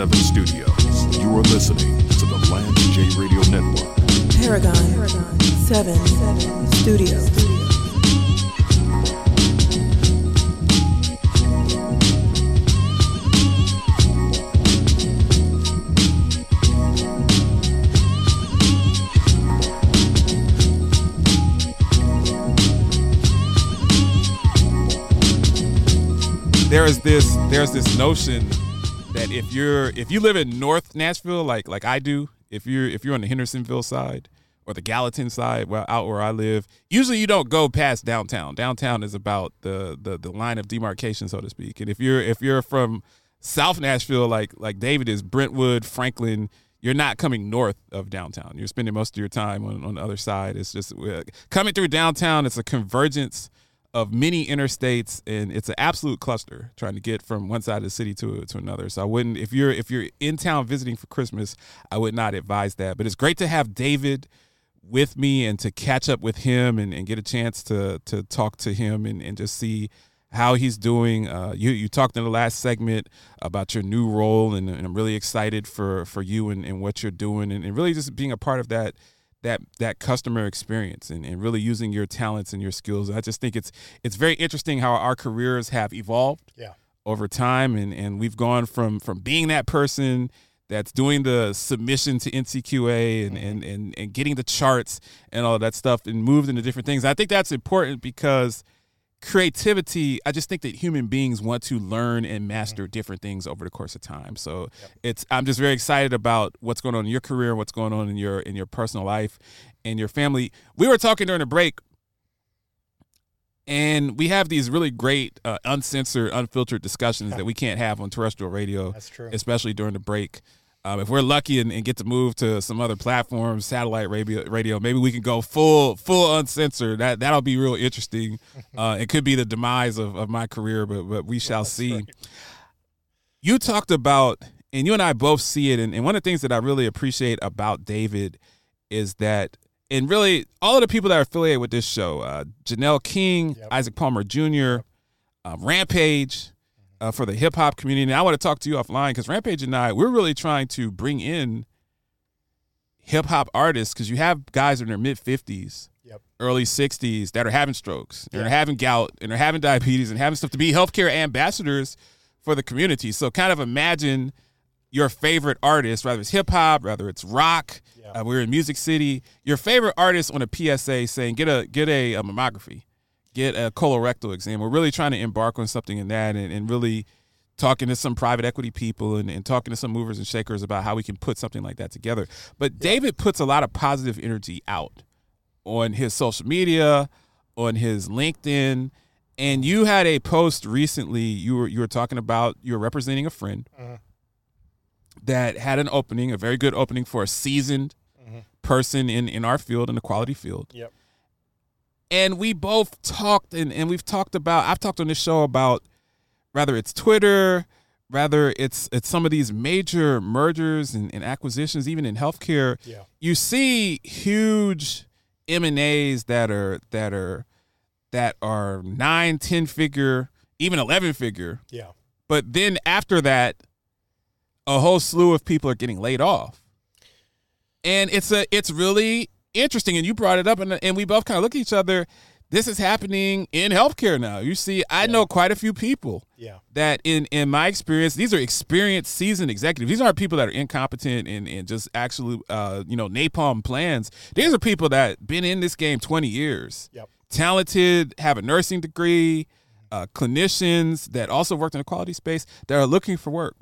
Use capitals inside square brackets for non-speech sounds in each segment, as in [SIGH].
7 Studios. You are listening to the Lance J Radio Network. Paragon, 7 Studios. there is this there's this notion that if you're if you live in North Nashville like like I do, if you're if you're on the Hendersonville side or the Gallatin side, well out where I live, usually you don't go past downtown. Downtown is about the the the line of demarcation, so to speak. And if you're if you're from South Nashville like like David is, Brentwood, Franklin, you're not coming north of downtown. You're spending most of your time on, on the other side. It's just uh, coming through downtown. It's a convergence of many interstates, and it's an absolute cluster trying to get from one side of the city to to another. So I wouldn't if you're if you're in town visiting for Christmas, I would not advise that. But it's great to have David with me and to catch up with him and, and get a chance to to talk to him and, and just see how he's doing. Uh, you you talked in the last segment about your new role, and, and I'm really excited for for you and, and what you're doing, and, and really just being a part of that that that customer experience and, and really using your talents and your skills. I just think it's it's very interesting how our careers have evolved Yeah. over time and, and we've gone from from being that person that's doing the submission to NCQA and, mm-hmm. and, and, and getting the charts and all that stuff and moved into different things. I think that's important because creativity i just think that human beings want to learn and master different things over the course of time. So it's i'm just very excited about what's going on in your career what's going on in your in your personal life and your family. We were talking during the break and we have these really great uh, uncensored unfiltered discussions that we can't have on terrestrial radio That's true. especially during the break um, if we're lucky and, and get to move to some other platforms, satellite radio, radio, maybe we can go full, full uncensored. That that'll be real interesting. [LAUGHS] Uh, it could be the demise of, of my career, but but we shall see. You talked about, and you and I both see it, and, and one of the things that I really appreciate about David is that, and really all of the people that are affiliated with this show, uh, Janelle King, Yep. Isaac Palmer Jr., uh, Rampage, uh, for the hip hop community. And I want to talk to you offline because Rampage and I, we're really trying to bring in hip hop artists because you have guys in their mid 50s, Yep. early 60s that are having strokes and are having gout and are having diabetes and having stuff to be healthcare ambassadors for the community. So kind of imagine your favorite artist, whether it's hip hop, whether it's rock. Yeah. Uh, we're in Music City. Your favorite artist on a PSA saying, "Get a get a, a mammography, get a colorectal exam." We're really trying to embark on something in that, and, and really talking to some private equity people and, and talking to some movers and shakers about how we can put something like that together. But David puts a lot of positive energy out on his social media, on his LinkedIn. And you had a post recently. You were you were talking about you were representing a friend Mhm. that had an opening, a very good opening for a seasoned Mhm. person in in our field, in the quality field. Yep. And we both talked, and and we've talked about. I've talked on this show about whether it's Twitter, rather it's it's some of these major mergers and, and acquisitions, even in healthcare Yeah. you see huge M and A's that are that are that are nine, ten figure, even eleven figure. Yeah. But then after that, a whole slew of people are getting laid off, and it's a it's really interesting. And you brought it up, and and we both kind of look at each other. This is happening in healthcare now. You see, I know quite a few people Yeah. that in in my experience these are experienced seasoned executives these aren't people that are incompetent and, and just actually uh, you know napalm plans these are people that been in this game 20 years Yep. talented have a nursing degree uh, clinicians that also worked in the quality space that are looking for work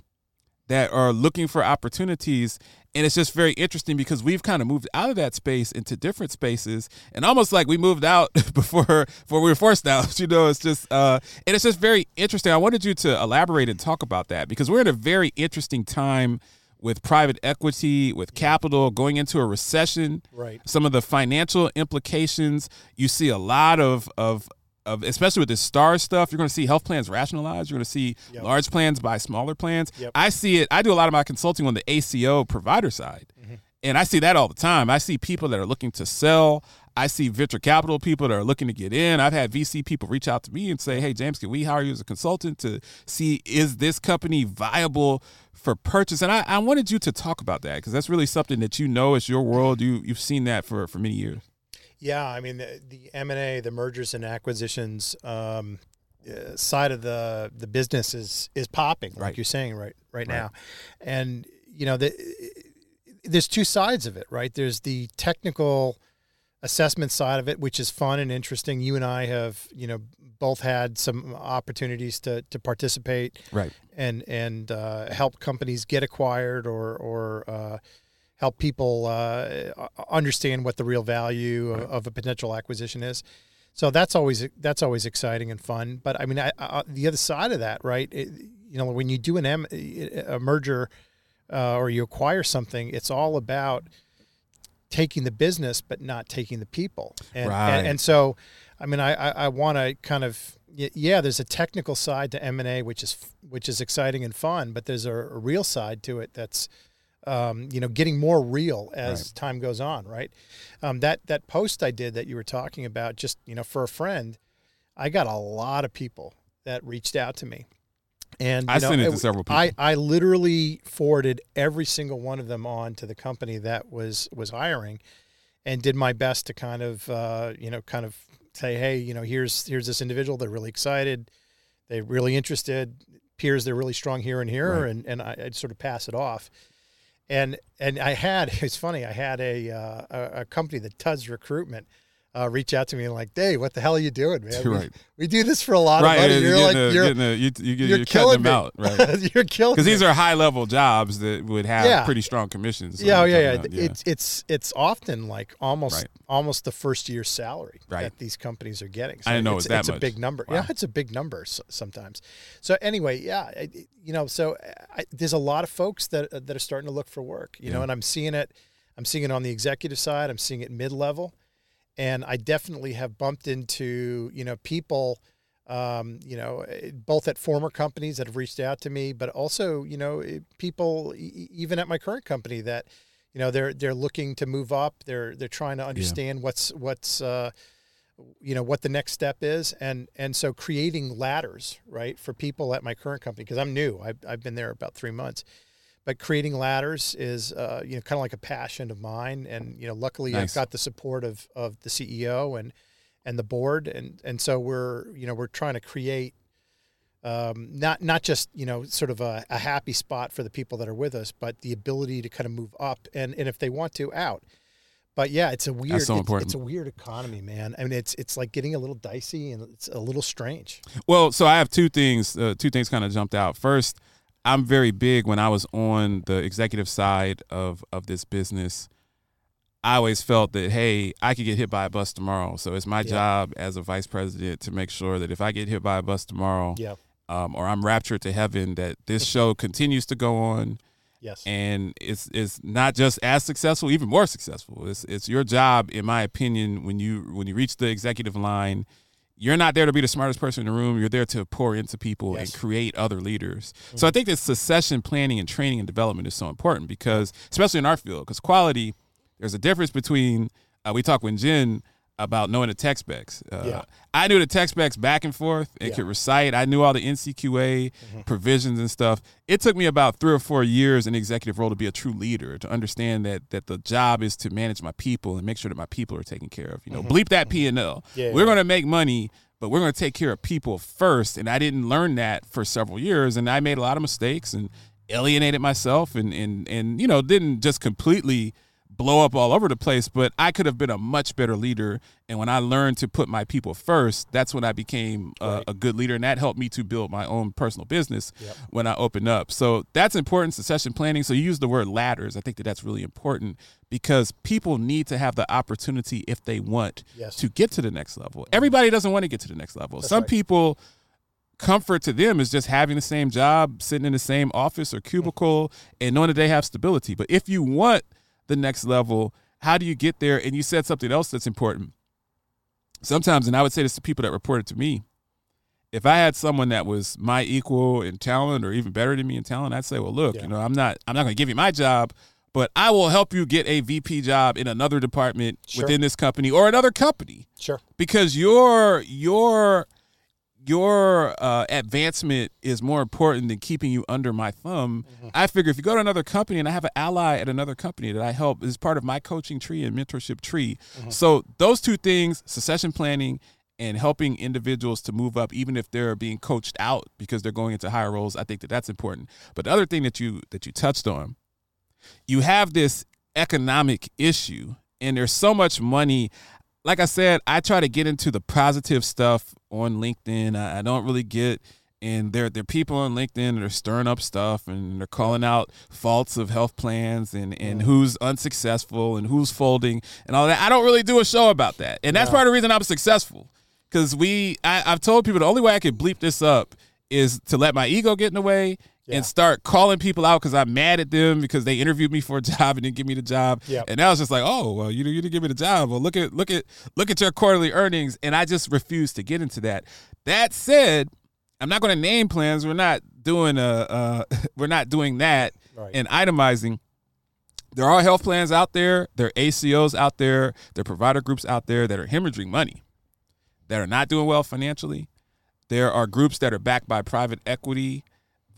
that are looking for opportunities. And it's just very interesting because we've kind of moved out of that space into different spaces and almost like we moved out [LAUGHS] before before we were forced out [LAUGHS] you know it's just uh and it's just very interesting. I wanted you to elaborate and talk about that because we're in a very interesting time with private equity with capital going into a recession. Right. some of the financial implications you see a lot of of of especially with this star stuff you're going to see health plans rationalized you're going to see Yep. large plans buy smaller plans Yep. i see it i do a lot of my consulting on the aco provider side Mm-hmm. and i see that all the time i see people that are looking to sell I see venture capital people that are looking to get in. I've had VC people reach out to me and say, "Hey, James, can we hire you as a consultant to see is this company viable for purchase?" And I, I wanted you to talk about that because that's really something that you know is your world. You you've seen that for for many years. Yeah, I mean the, the M and A, the mergers and acquisitions um, uh, side of the the business is is popping, like Right. you're saying right right, Right. now, and you know the, there's two sides of it, right? There's the technical assessment side of it, which is fun and interesting. You and I have you know both had some opportunities to to participate Right. and and uh, help companies get acquired or or uh, help people uh, understand what the real value of, of a potential acquisition is. So that's always that's always exciting and fun. But I mean, I, I, the other side of that, right? It, you know, when you do an M, a merger uh, or you acquire something, it's all about taking the business but not taking the people. And, Right. and, and so, I mean, I, I, I want to kind of yeah, there's a technical side to M and A which is which is exciting and fun, but there's a, a real side to it that's um, you know getting more real as Right. time goes on. Right. Um, that that post I did that you were talking about, just you know, for a friend, I got a lot of people that reached out to me. And you I know, sent it to several people. I, I literally forwarded every single one of them on to the company that was was hiring, and did my best to kind of uh, you know kind of say, hey, you know, here's here's this individual. They're really excited. They're really interested. Appears they're really strong here and here, Right. and and I, I'd sort of pass it off. And and I had [LAUGHS] it's funny. I had a uh, a, a company that does recruitment. Uh, reach out to me and like, Dave, what the hell are you doing, man? We- Right. We, do this for a lot Right. of money. yeah, You're getting like, the- you're, getting the- you, you, you're you're killing them out, right? [LAUGHS] you're killing Because these are high level jobs that would have Yeah. pretty strong commissions. so yeah, oh, yeah, yeah. It's it's it's often like almost Right. almost the first year's salary Right. that these companies are getting. I didn't know it it's, was that it's much. a big number. Wow. Yeah, it's a big number sometimes. So anyway, yeah, I, you know, so I, there's a lot of folks that that are starting to look for work. You know, and I'm seeing it. I'm seeing it on the executive side. I'm seeing it mid level, and I definitely have bumped into you know people. Um, you know, eh, both at former companies that have reached out to me, but also, you know, eh, people e- even at my current company that, you know, they're they're looking to move up. They're they're trying to understand what's what's uh, you know what the next step is, and and so creating ladders, right, for people at my current company because I'm new. I've I've been there about three months, but creating ladders is uh, you know kind of like a passion of mine, and you know, luckily Nice. I've got the support of of the CEO and and the board and and so we're you know we're trying to create um, not not just you know sort of a, a happy spot for the people that are with us but the ability to kind of move up and and if they want to out but yeah it's a weird so it's, it's a weird economy man i mean it's it's like getting a little dicey and it's a little strange Well, so I have two things. Uh, two things kind of jumped out. First, I'm very big when I was on the executive side of of this business. I always felt that hey, I could get hit by a bus tomorrow. So it's my Yeah. job as a vice president to make sure that if I get hit by a bus tomorrow, yeah um, or I'm raptured to heaven, that this [LAUGHS] show continues to go on yes and it's it's not just as successful, even more successful. It's it's your job, in my opinion, when you when you reach the executive line, you're not there to be the smartest person in the room. You're there to pour into people Yes. and create other leaders. So I think that succession planning and training and development is so important because, especially in our field, because quality, there's a difference between. Uh, we talked with Jen about knowing the tech specs. Uh, Yeah. I knew the tech specs back and forth and Yeah. could recite. I knew all the NCQA mm-hmm. provisions and stuff. It took me about three or four years in the executive role to be a true leader, to understand that that the job is to manage my people and make sure that my people are taken care of. You know, mm-hmm. bleep that mm-hmm. P and L. We're to make money, but we're going to take care of people first. And I didn't learn that for several years, and I made a lot of mistakes and alienated myself, and and and you know didn't just completely blow up all over the place, but I could have been a much better leader. And when I learned to put my people first, that's when I became a, Right. a good leader, and that helped me to build my own personal business Yep. when I opened up. So that's important. Succession planning. So you use the word ladders. I think that that's really important because people need to have the opportunity if they want Yes. to get to the next level. Everybody doesn't want to get to the next level. That's Some right. people comfort to them is just having the same job, sitting in the same office or cubicle, and knowing that they have stability. But if you want the next level, how do you get there? And you said something else that's important. Sometimes, and I would say this to people that reported to me, if I had someone that was my equal in talent or even better than me in talent, I'd say, well, look, Yeah. you know, I'm not, I'm not going to give you my job, but I will help you get a VP job in another department Sure. within this company or another company Sure. because your your your uh, advancement is more important than keeping you under my thumb. I figure if you go to another company and I have an ally at another company that I help is part of my coaching tree and mentorship tree. So those two things, succession planning and helping individuals to move up even if they're being coached out because they're going into higher roles, I think that that's important. But the other thing that you that you touched on, you have this economic issue and there's so much money like I said, I try to get into the positive stuff on LinkedIn. I, I don't really get and there there are people on LinkedIn that are stirring up stuff and they're calling out faults of health plans and, and who's unsuccessful and who's folding and all that. I don't really do a show about that. And that's part of the reason I'm successful. Cause we I, I've told people the only way I could bleep this up is to let my ego get in the way Yeah. and start calling people out because I'm mad at them because they interviewed me for a [LAUGHS] job and didn't give me the job. Yep. And now it's just like, oh well, you you didn't give me the job. Well, look at look at look at your quarterly earnings, and I just refuse to get into that. That said, I'm not going to name plans. We're not doing a uh, [LAUGHS] we're not doing that Right. and itemizing. There are health plans out there. There are ACOs out there. There are provider groups out there that are hemorrhaging money, that are not doing well financially. There are groups that are backed by private equity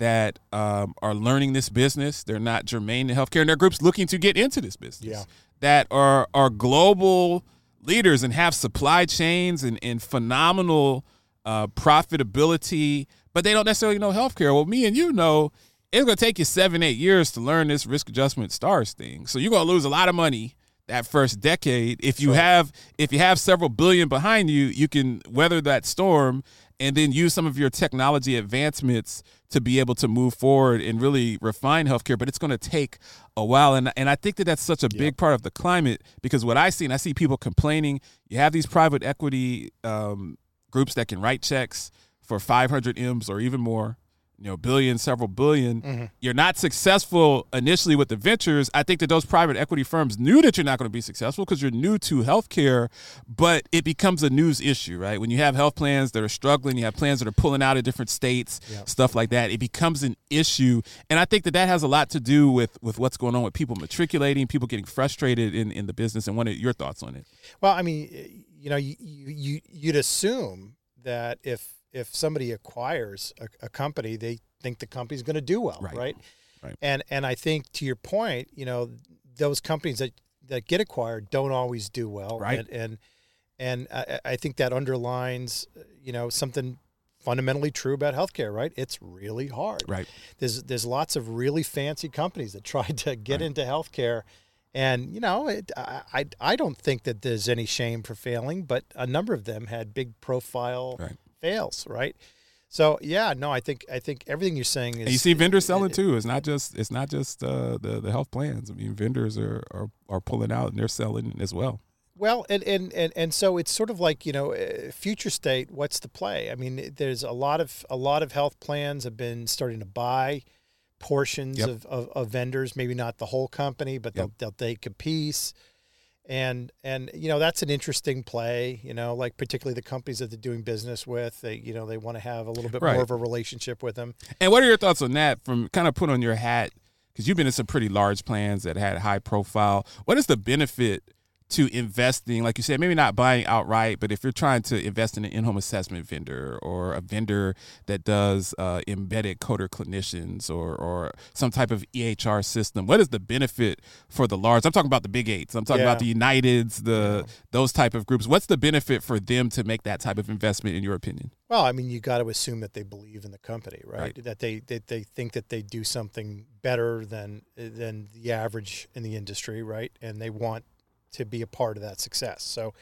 that um, are learning this business. They're not germane to healthcare, and there are groups looking to get into this business Yeah. that are are global leaders and have supply chains and, and phenomenal uh, profitability, but they don't necessarily know healthcare. Well, me and you know it's going to take you seven, eight years to learn this risk adjustment stars thing. So you're going to lose a lot of money that first decade. If you have if you have several billion behind you, you can weather that storm and then use some of your technology advancements to be able to move forward and really refine healthcare. But it's going to take a while, and and I think that that's such a big part of the climate because what I see and I see people complaining. You have these private equity um, groups that can write checks for 500 m's or even more you know billion several 1000000000 mm-hmm. you're not successful initially with the ventures. I think that those private equity firms knew that you're not going to be successful because you're new to healthcare but it becomes a news issue right? When you have health plans that are struggling you have plans that are pulling out of different states stuff like that it becomes an issue. And i think that that has a lot to do with with what's going on with people matriculating people getting frustrated in in the business and what are your thoughts on it. Well, I mean, you know, you, you you'd assume that if if somebody acquires a, a company, they think the company's going to do well, Right. right. Right. And and I think to your point, you know, those companies that that get acquired don't always do well, Right. And and, and I, I think that underlines, you know, something fundamentally true about healthcare, right? It's really hard. right There's there's lots of really fancy companies that [LAUGHS] tried to get Right. into healthcare, and you know, it, I, I I don't think that there's any shame for failing, but a number of them had big profile Right. Fails, right? So yeah, no, I think I think everything you're saying is. And you see vendors selling too. It's not just it's not just uh, the the health plans. I mean, vendors are, are are pulling out and they're selling as well. Well, and, and, and, and so it's sort of like you know, uh, future state. What's the play? I mean, there's a lot of a lot of health plans have been starting to buy portions Yep. of, of, of vendors. Maybe not the whole company, but they'll they'll take a piece. And and you know that's an interesting play. You know, like particularly the companies that they're doing business with. They you know they want to have a little bit Right. more of a relationship with them. And what are your thoughts on that? From kind of put on your hat because you've been in some pretty large plans that had high profile. What is the benefit to investing? Like you said, maybe not buying outright, but if you're trying to invest in an in-home assessment vendor or a vendor that does uh, embedded coder clinicians or or some type of EHR system, what is the benefit for the large? I'm talking about the big eights. I'm talking Yeah. about the Uniteds, the those type of groups. What's the benefit for them to make that type of investment, in your opinion? Well, I mean, you got to assume that they believe in the company, right? Right. That they, they they think that they do something better than than the average in the industry, right? And they want to be a part of that success. So,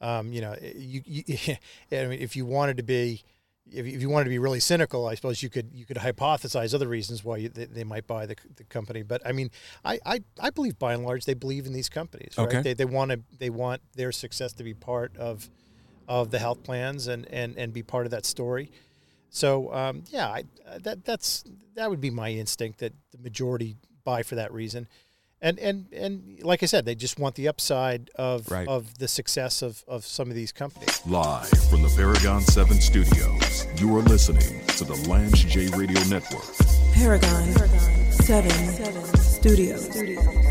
um, you know, you, you [LAUGHS] I mean, if you wanted to be if you if you wanted to be really cynical, I suppose you could you could hypothesize other reasons why you, they, they might buy the, the company. But I mean, I, I, I believe by and large they believe in these companies. Right? Okay. They, they want to they want their success to be part of of the health plans and and and be part of that story. So um, yeah, I, that that's that would be my instinct that the majority buy for that reason. And, and and like I said, they just want the upside of Right. of the success of, of some of these companies. Live from the Paragon 7 studios, you are listening to the Lance J Radio Network. Paragon 7 Studios.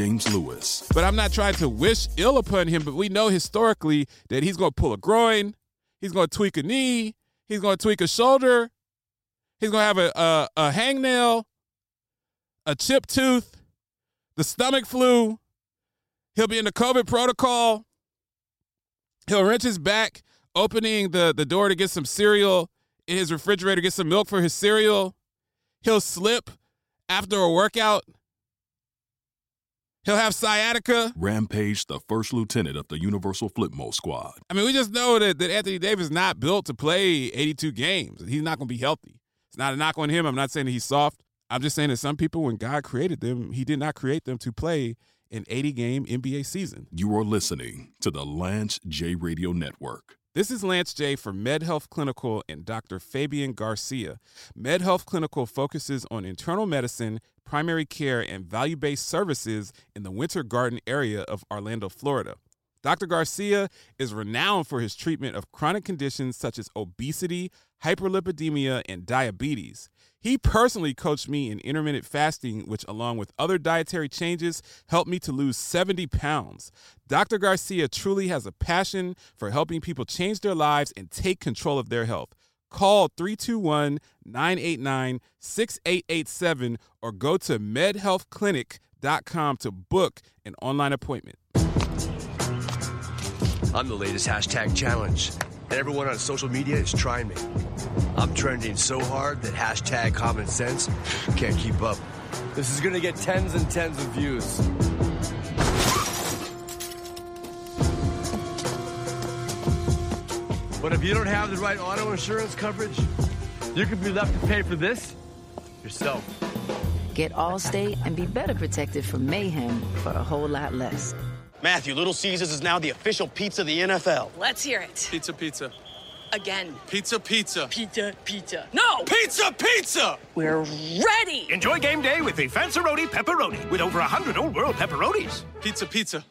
James Lewis. But I'm not trying to wish ill upon him, but we know historically that he's going to pull a groin, he's going to tweak a knee, he's going to tweak a shoulder, he's going to have a, a, a hangnail, a chipped tooth, the stomach flu. He'll be in the COVID protocol. He'll wrench his back, opening the, the door to get some cereal in his refrigerator, get some milk for his cereal. He'll slip after a workout. He'll have sciatica. Rampage, the first lieutenant of the Universal Flipmo Squad. I mean, we just know that, that Anthony Davis is not built to play 82 games. He's not going to be healthy. It's not a knock on him. I'm not saying he's soft. I'm just saying that some people, when God created them, he did not create them to play an 80 game NBA season. You are listening to the Lance J Radio Network. This is Lance J for MedHealth Clinical and Dr. Fabian Garcia. MedHealth Clinical focuses on internal medicine, primary care, and value based services in the Winter Garden area of Orlando, Florida. Dr. Garcia is renowned for his treatment of chronic conditions such as obesity, hyperlipidemia, and diabetes. He personally coached me in intermittent fasting, which, along with other dietary changes, helped me to lose 70 pounds. Dr. Garcia truly has a passion for helping people change their lives and take control of their health. Call 321 989 6887 or go to medhealthclinic.com to book an online appointment. I'm the latest hashtag challenge, everyone on social media is trying me. I'm trending so hard that hashtag common sense can't keep up. This is gonna get tens and tens of views. But if you don't have the right auto insurance coverage, you could be left to pay for this yourself. Get Allstate and be better protected from mayhem for a whole lot less. Matthew, Little Caesars is now the official pizza of the NFL. Let's hear it. Pizza, pizza. Again. Pizza, pizza. Pizza, pizza. No! Pizza, pizza! We're ready! Enjoy game day with the Fanceroni Pepperoni with over 100 old world pepperonis. Pizza, pizza.